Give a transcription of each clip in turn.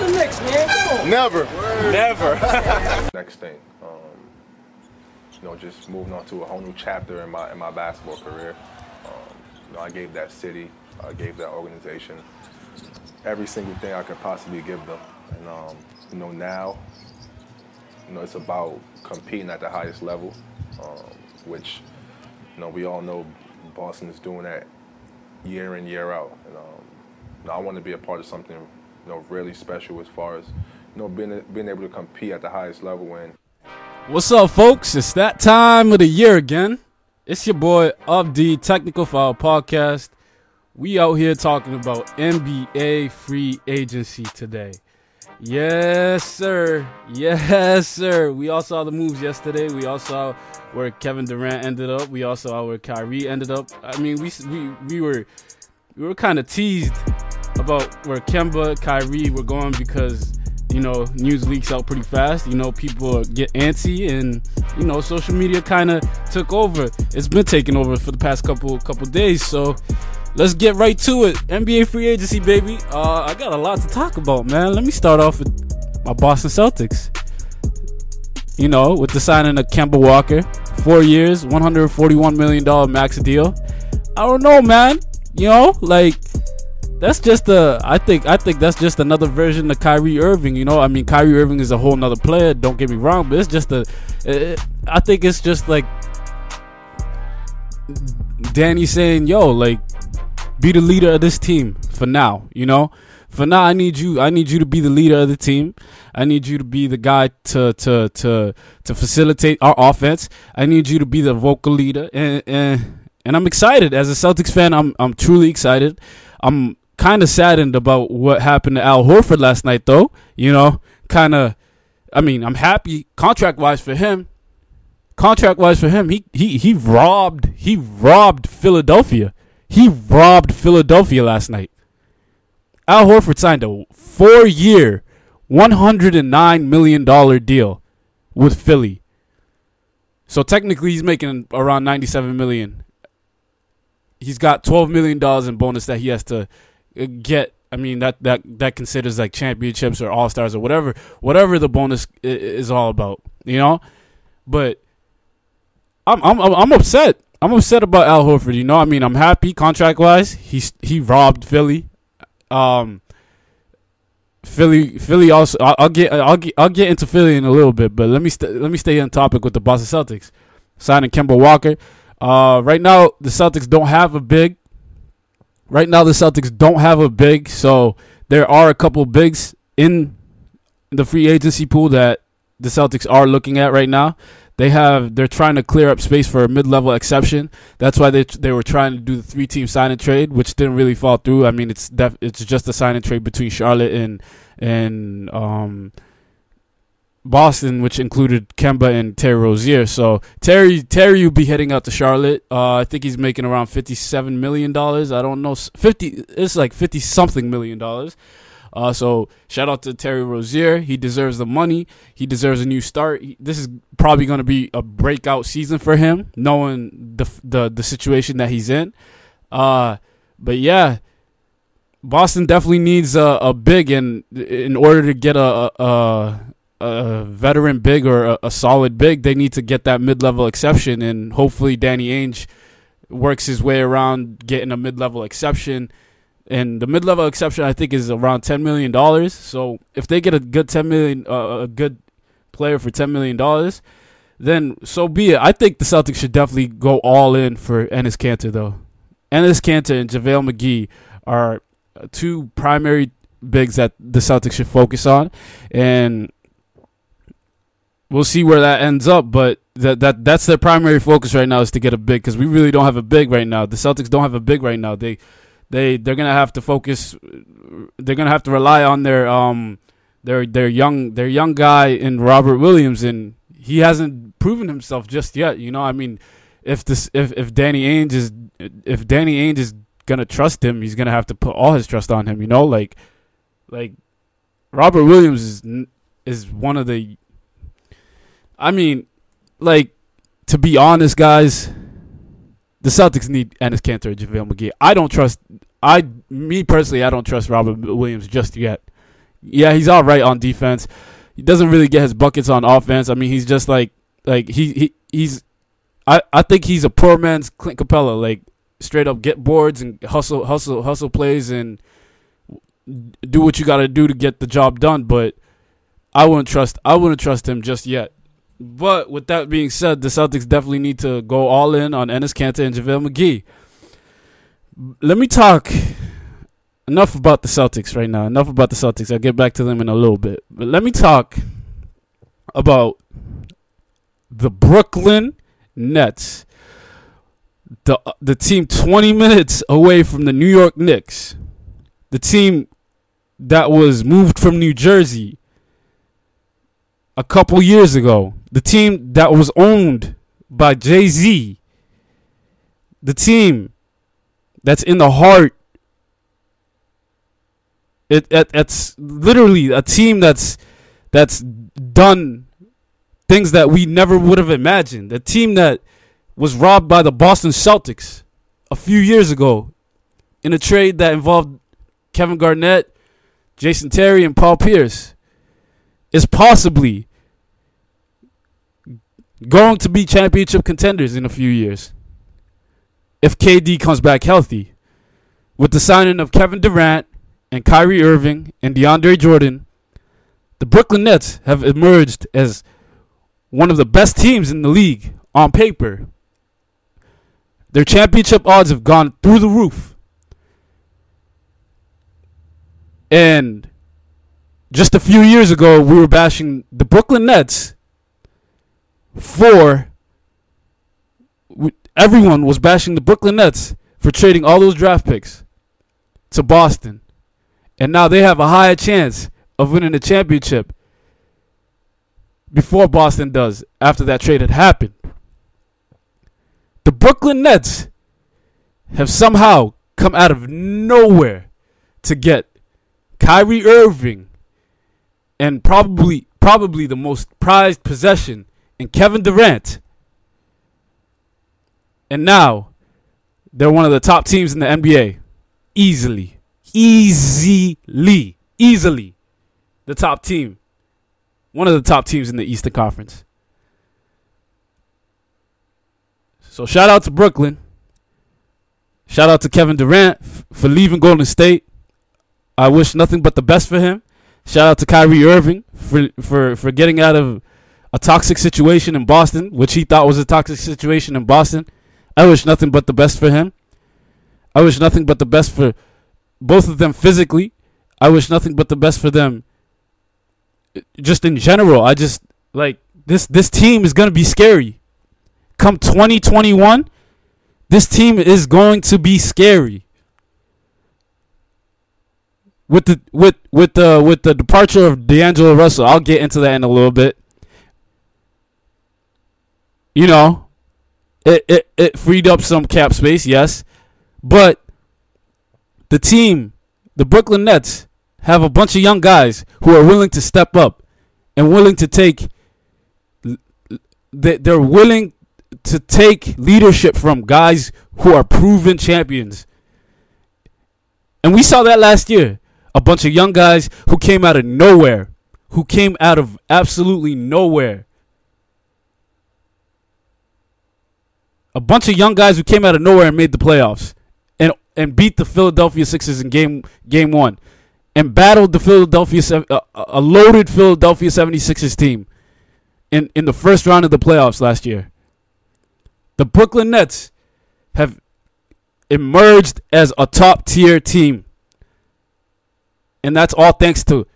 to the Knicks, man. Come on. Never. Never. Next thing, um, you know, just moving on to a whole new chapter in my in my basketball career. Um, you know, I gave that city, I gave that organization every single thing I could possibly give them, and um, you know now, you know, it's about competing at the highest level, um, which you know we all know Boston is doing that year in year out, and um, you know, I want to be a part of something you know really special as far as you know being being able to compete at the highest level and What's up, folks? It's that time of the year again. It's your boy Up D Technical Foul Podcast. We out here talking about NBA free agency today. Yes, sir. Yes, sir. We all saw the moves yesterday. We all saw where Kevin Durant ended up. We all saw where Kyrie ended up. I mean, we we we were we were kind of teased about where Kemba, Kyrie were going because you know news leaks out pretty fast. You know people get antsy, and you know social media kind of took over. It's been taking over for the past couple couple days. So let's get right to it. NBA free agency, baby. Uh, I got a lot to talk about, man. Let me start off with my Boston Celtics. You know, with the signing of Kemba Walker, four years, one hundred forty-one million dollar max deal. I don't know, man. You know, like that's just a. I think I think that's just another version of Kyrie Irving. You know, I mean, Kyrie Irving is a whole nother player. Don't get me wrong, but it's just a. It, I think it's just like Danny saying, "Yo, like, be the leader of this team for now." You know, for now, I need you. I need you to be the leader of the team. I need you to be the guy to to to to facilitate our offense. I need you to be the vocal leader, and and and I'm excited as a Celtics fan. I'm I'm truly excited. I'm kind of saddened about what happened to Al Horford last night, though. You know, kind of. I mean, I'm happy contract wise for him. Contract wise for him, he he he robbed he robbed Philadelphia. He robbed Philadelphia last night. Al Horford signed a four year, $109 million deal with Philly. So technically he's making around 97 million. He's got 12 million dollars in bonus that he has to get. I mean that that that considers like championships or all-stars or whatever whatever the bonus is all about, you know? But I'm I'm I'm upset. I'm upset about Al Horford, you know? I mean, I'm happy contract-wise. He's he robbed Philly. Um Philly, Philly also. I'll, I'll, get, I'll get, I'll get into Philly in a little bit, but let me, st- let me stay on topic with the Boston Celtics signing Kemba Walker. Uh, right now, the Celtics don't have a big. Right now, the Celtics don't have a big, so there are a couple bigs in the free agency pool that the Celtics are looking at right now. They have they're trying to clear up space for a mid-level exception. That's why they they were trying to do the three-team sign and trade, which didn't really fall through. I mean, it's def, it's just a sign and trade between Charlotte and and um, Boston, which included Kemba and Terry Rozier. So Terry Terry will be heading out to Charlotte. Uh, I think he's making around fifty-seven million dollars. I don't know fifty. It's like fifty something million dollars. Uh, so shout out to Terry Rozier. He deserves the money. He deserves a new start. He, this is probably going to be a breakout season for him, knowing the the the situation that he's in. Uh, but yeah, Boston definitely needs a, a big, and in order to get a a, a veteran big or a, a, solid big, they need to get that mid level exception, and hopefully Danny Ainge works his way around getting a mid level exception. And the mid level exception, I think, is around ten million dollars. So if they get a good ten million, uh, a good player for ten million dollars, then so be it. I think the Celtics should definitely go all in for Enes Kanter, though. Enes Kanter and JaVale McGee are two primary bigs that the Celtics should focus on, and we'll see where that ends up. But that that that's their primary focus right now is to get a big because we really don't have a big right now. The Celtics don't have a big right now. They they they're gonna have to focus. They're gonna have to rely on their um their their young their young guy in Robert Williams, and he hasn't proven himself just yet. You know, I mean, if this if if Danny Ainge is if Danny Ainge is gonna trust him, he's gonna have to put all his trust on him. You know, like like Robert Williams is is one of the. I mean, like to be honest, guys, the Celtics need Enes Kanter and JaVale McGee. I don't trust. I me personally, I don't trust Robert Williams just yet. Yeah, he's all right on defense. He doesn't really get his buckets on offense. I mean, he's just like like he, he he's I, I think he's a poor man's Clint Capela, Like straight up get boards and hustle hustle hustle plays and do what you got to do to get the job done. But I wouldn't trust I wouldn't trust him just yet. But with that being said, the Celtics definitely need to go all in on Enes Kanter and JaVale McGee. Let me talk enough about the Celtics right now. Enough about the Celtics. I'll get back to them in a little bit. But let me talk about the Brooklyn Nets. The uh, the team 20 minutes away from the New York Knicks. The team that was moved from New Jersey a couple years ago. The team that was owned by Jay-Z. The team that's in the heart it, it it's literally a team that's that's done things that we never would have imagined. A team that was robbed by the Boston Celtics a few years ago in a trade that involved Kevin Garnett, Jason Terry, and Paul Pierce is possibly going to be championship contenders in a few years if KD comes back healthy. With the signing of Kevin Durant and Kyrie Irving and DeAndre Jordan, the Brooklyn Nets have emerged as one of the best teams in the league on paper. Their championship odds have gone through the roof. And just a few years ago, we were bashing the Brooklyn Nets for. Everyone was bashing the Brooklyn Nets for trading all those draft picks to Boston. And now they have a higher chance of winning the championship before Boston does after that trade had happened. The Brooklyn Nets have somehow come out of nowhere to get Kyrie Irving and probably probably the most prized possession in Kevin Durant. And now they're one of the top teams in the NBA. Easily. Easily. Easily. The top team one of the top teams in the Eastern Conference. So shout out to Brooklyn. Shout out to Kevin Durant f- for leaving Golden State. I wish nothing but the best for him. Shout out to Kyrie Irving for for for getting out of a toxic situation in Boston, which he thought was a toxic situation in Boston. I wish nothing but the best for him. I wish nothing but the best for both of them physically. I wish nothing but the best for them just in general, I just like this this team is gonna be scary. Come 2021, this team is going to be scary. With the with with the with the departure of D'Angelo Russell, I'll get into that in a little bit. You know, it it, it freed up some cap space, yes, but the team, the Brooklyn Nets, have a bunch of young guys who are willing to step up and willing to take they're willing to take leadership from guys who are proven champions. And we saw that last year. A bunch of young guys who came out of nowhere, who came out of absolutely nowhere. A bunch of young guys who came out of nowhere and made the playoffs and and beat the Philadelphia Sixers in game game 1 and battled the Philadelphia uh, a loaded Philadelphia 76ers team in in the first round of the playoffs last year. The Brooklyn Nets have emerged as a top tier team. And that's all thanks to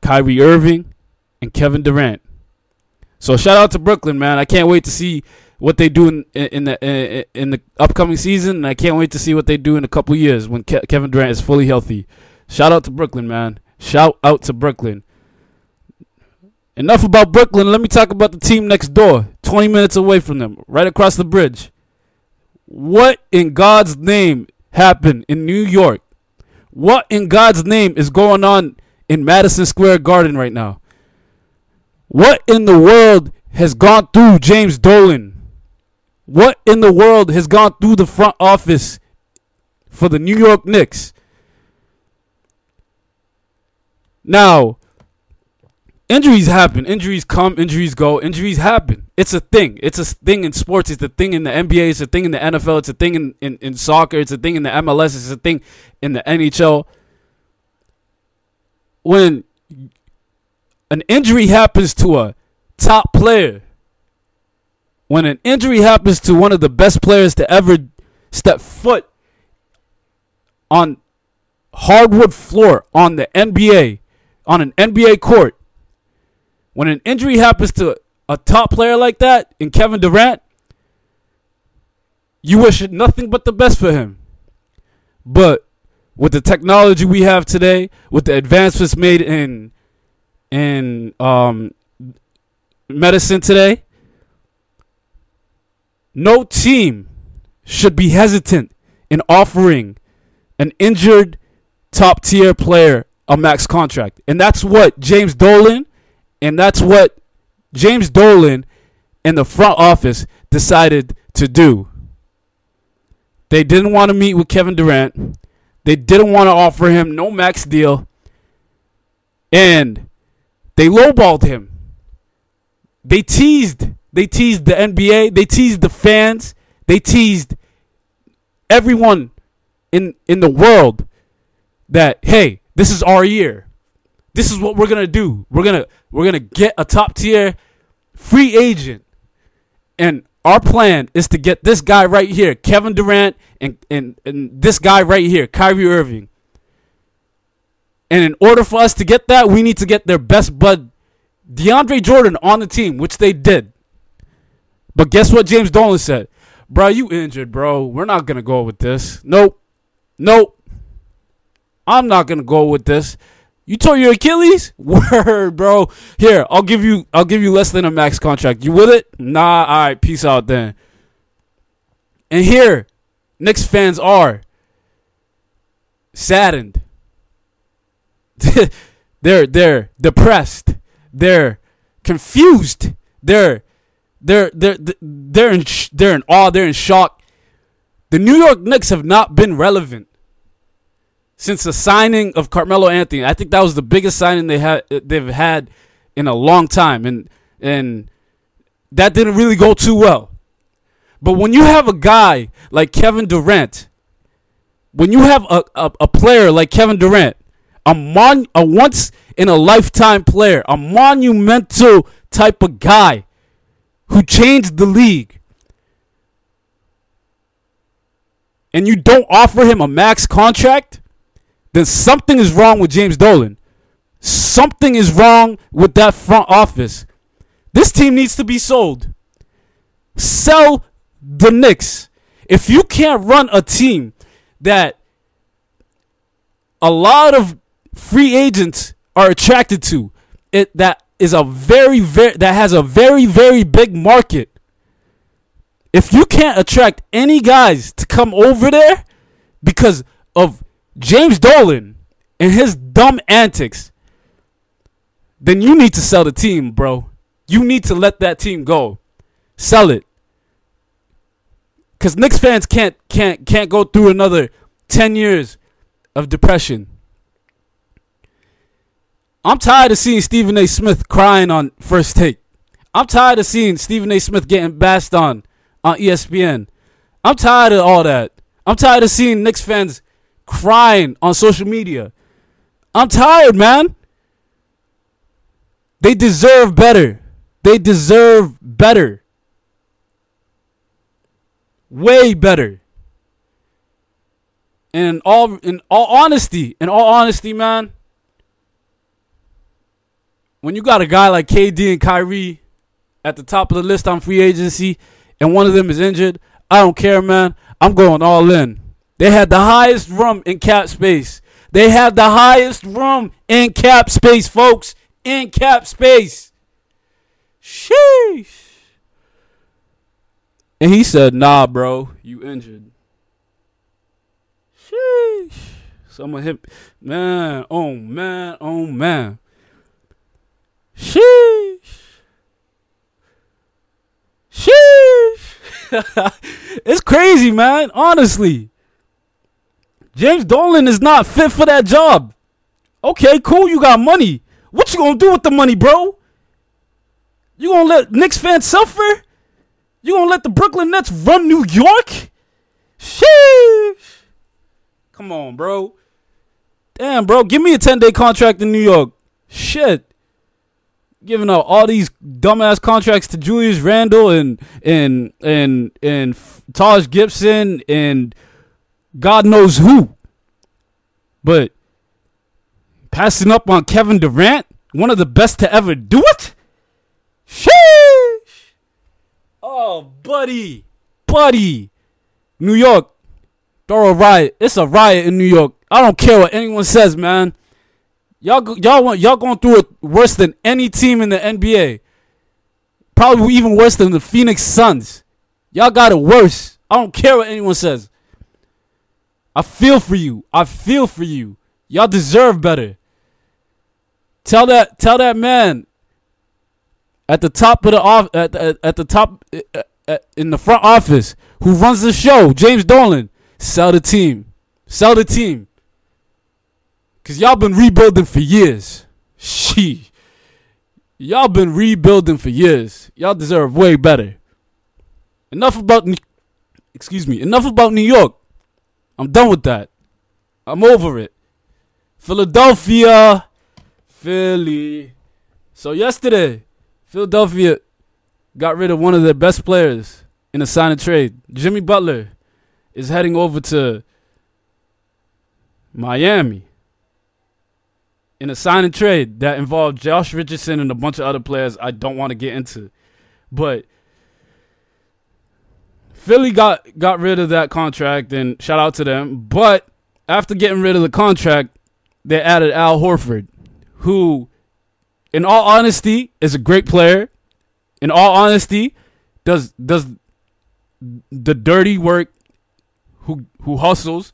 Kyrie Irving and Kevin Durant. So shout out to Brooklyn, man. I can't wait to see what they do in, in the in the upcoming season, and I can't wait to see what they do in a couple years when Ke- Kevin Durant is fully healthy. Shout out to Brooklyn, man. Shout out to Brooklyn. Enough about Brooklyn. Let me talk about the team next door, 20 minutes away from them, right across the bridge. What in God's name happened in New York? What in God's name is going on in Madison Square Garden right now? What in the world has gone through James Dolan? What in the world has gone through the front office for the New York Knicks? Now, injuries happen. Injuries come. Injuries go. Injuries happen. It's a thing. It's a thing in sports. It's a thing in the NBA. It's a thing in the NFL. It's a thing in, in, in soccer. It's a thing in the MLS. It's a thing in the NHL. When an injury happens to a top player, when an injury happens to one of the best players to ever step foot on hardwood floor on the NBA, on an NBA court, when an injury happens to a top player like that in Kevin Durant, you wish nothing but the best for him. But with the technology we have today, with the advancements made in in um, medicine today, no team should be hesitant in offering an injured top tier player a max contract. And that's what James Dolan and that's what James Dolan and the front office decided to do. They didn't want to meet with Kevin Durant. They didn't want to offer him no max deal. And they lowballed him. They teased. They teased the NBA. They teased the fans. They teased everyone in in the world that hey, this is our year. This is what we're gonna do. We're gonna we're gonna get a top tier free agent, and our plan is to get this guy right here, Kevin Durant, and and and this guy right here, Kyrie Irving. And in order for us to get that, we need to get their best bud, DeAndre Jordan, on the team, which they did. But guess what James Dolan said? Bro, you injured, bro. We're not gonna go with this. Nope. Nope. I'm not gonna go with this. You tore your Achilles? Word, bro. Here, I'll give you I'll give you less than a max contract. You with it? Nah, alright, peace out then. And here, Knicks fans are saddened. they're they're depressed. They're confused. They're they're they're they're in sh- they're in awe. They're in shock. The New York Knicks have not been relevant since the signing of Carmelo Anthony. I think that was the biggest signing they had they've had in a long time, and and that didn't really go too well. But when you have a guy like Kevin Durant, when you have a, a, a player like Kevin Durant, a mon a once in a lifetime player, a monumental type of guy who changed the league. And you don't offer him a max contract? then something is wrong with James Dolan. Something is wrong with that front office. This team needs to be sold. Sell the Knicks. If you can't run a team that a lot of free agents are attracted to, it that is a very very that has a very very big market. If you can't attract any guys to come over there because of James Dolan and his dumb antics, then you need to sell the team, bro. You need to let that team go. Sell it. Cause Knicks fans can't can't can't go through another ten years of depression. I'm tired of seeing Stephen A. Smith crying on first take. I'm tired of seeing Stephen A. Smith getting bashed on on ESPN. I'm tired of all that. I'm tired of seeing Knicks fans crying on social media. I'm tired, man. They deserve better. They deserve better. Way better. And in all in all honesty, in all honesty, man, when you got a guy like KD and Kyrie at the top of the list on free agency and one of them is injured, I don't care, man. I'm going all in. They had the highest room in cap space. They had the highest room in cap space, folks. In cap space. Sheesh. And he said, nah, bro, you injured. Sheesh. Someone hit man, oh man, oh man. Sheesh. Sheesh. it's crazy, man. Honestly. James Dolan is not fit for that job. Okay, cool. You got money. What you gonna do with the money, bro? You gonna let Knicks fans suffer? You gonna let the Brooklyn Nets run New York? Sheesh. Come on, bro. Damn, bro. Give me a 10 day contract in New York. Shit. Giving out all these dumbass contracts to Julius Randle and and and and Taj Gibson and God knows who. But passing up on Kevin Durant, one of the best to ever do it? Sheesh. Oh, buddy. Buddy. New York. Throw a riot. It's a riot in New York. I don't care what anyone says, man. Y'all, y'all y'all going through it worse than any team in the NBA. Probably even worse than the Phoenix Suns. Y'all got it worse. I don't care what anyone says. I feel for you. I feel for you. Y'all deserve better. Tell that tell that man at the top of the off at, at, at the top uh, uh, in the front office who runs the show, James Dolan, sell the team. Sell the team. Cause y'all been rebuilding for years. She. Y'all been rebuilding for years. Y'all deserve way better. Enough about excuse me, enough about New York. I'm done with that. I'm over it. Philadelphia, Philly. So yesterday, Philadelphia got rid of one of their best players in a sign and trade. Jimmy Butler is heading over to Miami in a sign and trade that involved Josh Richardson and a bunch of other players I don't want to get into. But Philly got got rid of that contract and shout out to them. But after getting rid of the contract, they added Al Horford, who, in all honesty, is a great player. In all honesty, does does the dirty work, who who hustles,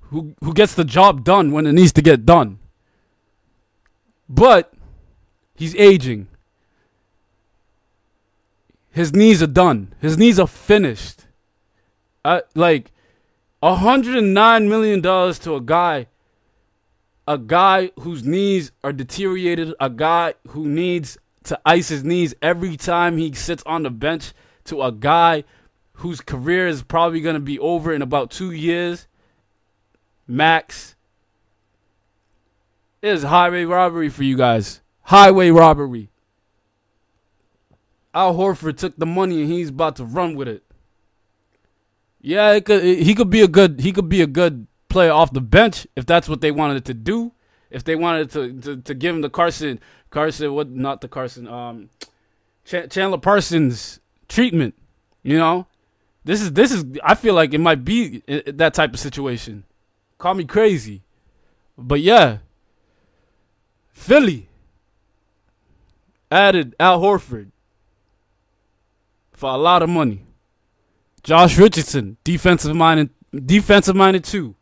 who who gets the job done when it needs to get done. But he's aging. His knees are done. His knees are finished. I like $109 million to a guy a guy whose knees are deteriorated, a guy who needs to ice his knees every time he sits on the bench, to a guy whose career is probably going to be over in about two years, max. It is highway robbery for you guys. Highway robbery. Al Horford took the money and he's about to run with it. Yeah, it could, he could be a good he could be a good player off the bench if that's what they wanted to do. If they wanted to to, to give him the Carson Carson what not the Carson um Ch- Chandler Parsons treatment, you know, this is this is I feel like it might be that type of situation. Call me crazy, but yeah, Philly added Al Horford for a lot of money. Josh Richardson, defensive minded, defensive minded too.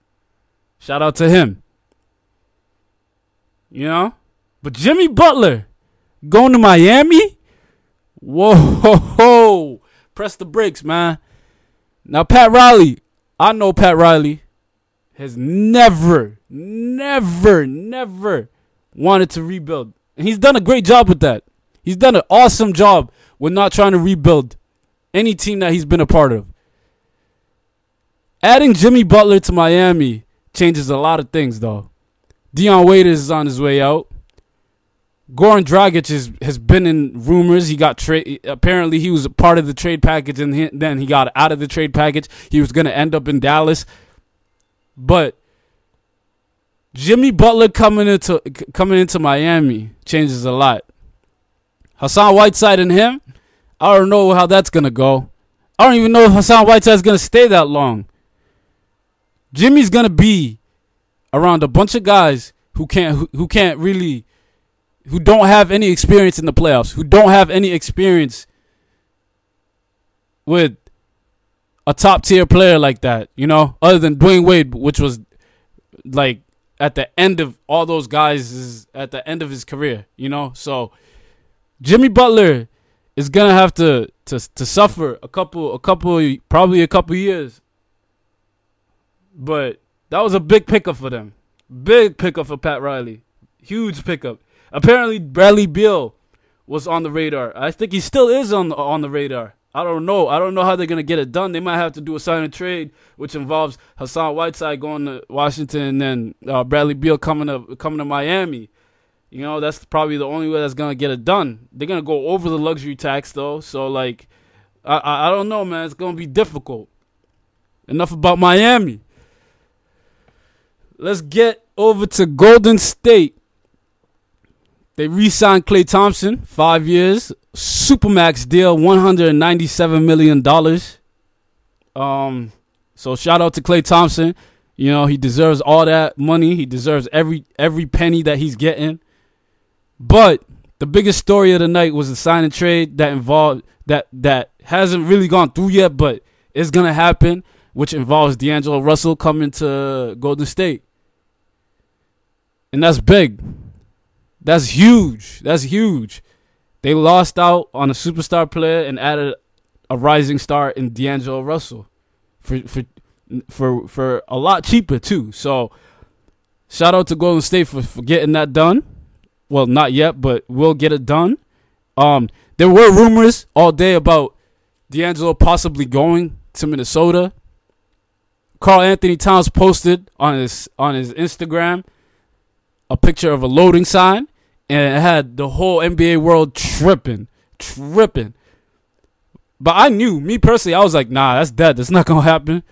Shout out to him. You know? But Jimmy Butler going to Miami? Whoa, ho, ho. press the brakes, man. Now, Pat Riley, I know Pat Riley has never, never, never wanted to rebuild. And he's done a great job with that. He's done an awesome job with not trying to rebuild any team that he's been a part of. Adding Jimmy Butler to Miami changes a lot of things, though. Dion Waiters is on his way out. Goran Dragic is, has been in rumors. He got trade. Apparently, he was a part of the trade package, and he, then he got out of the trade package. He was going to end up in Dallas, but Jimmy Butler coming into coming into Miami changes a lot. Hassan Whiteside and him, I don't know how that's gonna go. I don't even know if Hassan Whiteside's gonna stay that long. Jimmy's gonna be around a bunch of guys who can't who, who can't really who don't have any experience in the playoffs, who don't have any experience with a top tier player like that, you know, other than Dwyane Wade, which was like at the end of all those guys is at the end of his career, you know. So Jimmy Butler is gonna have to to to suffer a couple a couple probably a couple years but that was a big pickup for them. Big pickup for Pat Riley. Huge pickup. Apparently, Bradley Beal was on the radar. I think he still is on the, on the radar. I don't know. I don't know how they're gonna get it done. They might have to do a sign and trade, which involves Hassan Whiteside going to Washington and then uh, Bradley Beal coming to coming to Miami. You know, that's probably the only way that's gonna get it done. They're gonna go over the luxury tax though, so like, I I, I don't know, man. It's gonna be difficult. Enough about Miami. Let's get over to Golden State. They re-signed Klay Thompson, five years, supermax deal, one hundred and ninety-seven million dollars. Um, so shout out to Klay Thompson. You know he deserves all that money. He deserves every every penny that he's getting. But the biggest story of the night was the sign and trade that involved that that hasn't really gone through yet, but it's gonna happen, which involves D'Angelo Russell coming to Golden State, and that's big. That's huge. That's huge. They lost out on a superstar player and added a rising star in D'Angelo Russell for for for for a lot cheaper too. So shout out to Golden State for, for getting that done. Well, not yet, but we'll get it done. Um, there were rumors all day about D'Angelo possibly going to Minnesota. Karl-Anthony Towns posted on his on his Instagram a picture of a loading sign and it had the whole NBA world tripping, tripping. But I knew, me personally, I was like, nah, that's dead. That's not gonna happen.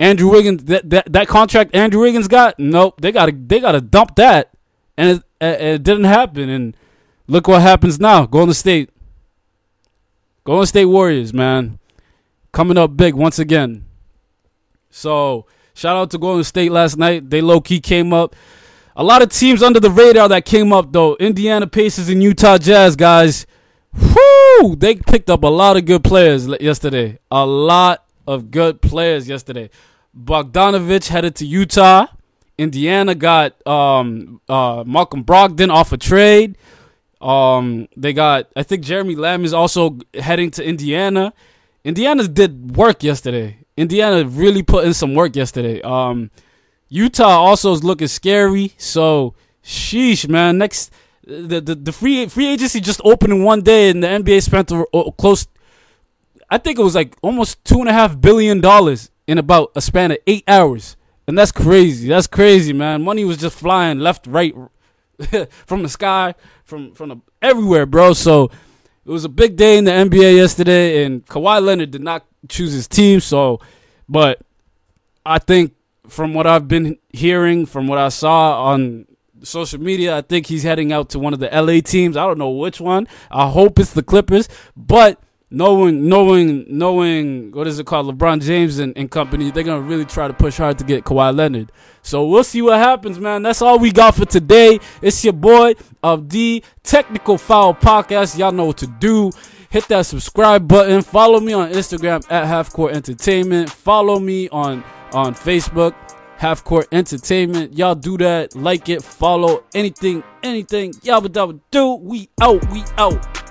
Andrew Wiggins, that that, that contract Andrew Wiggins got, nope, they gotta they gotta dump that, and it, it didn't happen. And look what happens now. Golden State, Golden State Warriors, man, coming up big once again. So shout out to Golden State last night. They low key came up. A lot of teams under the radar that came up though. Indiana Pacers and Utah Jazz guys. Whoo! They picked up a lot of good players yesterday. A lot of good players yesterday. Bogdanovic headed to Utah. Indiana got um, uh, Malcolm Brogdon off a trade. Um, they got I think Jeremy Lamb is also heading to Indiana. Indiana did work yesterday. Indiana really put in some work yesterday. Um, Utah also is looking scary. So, sheesh, man. Next, the the, the free free agency just opened in one day, and the NBA spent a oh, close. I think it was like almost two and a half billion dollars in about a span of eight hours, and that's crazy. That's crazy, man. Money was just flying left, right, from the sky, from from the, everywhere, bro. So it was a big day in the NBA yesterday, and Kawhi Leonard did not choose his team. So, but I think from what I've been hearing, from what I saw on social media, I think he's heading out to one of the LA teams. I don't know which one. I hope it's the Clippers, but knowing knowing knowing what is it called LeBron James and, and company they're gonna really try to push hard to get Kawhi Leonard. So we'll see what happens man. That's all we got for today. It's your boy of the technical foul podcast. Y'all know what to do. Hit that subscribe button. Follow me on Instagram at half court entertainment. Follow me on on Facebook half court entertainment. Y'all do that like it follow anything anything. Y'all would do we out we out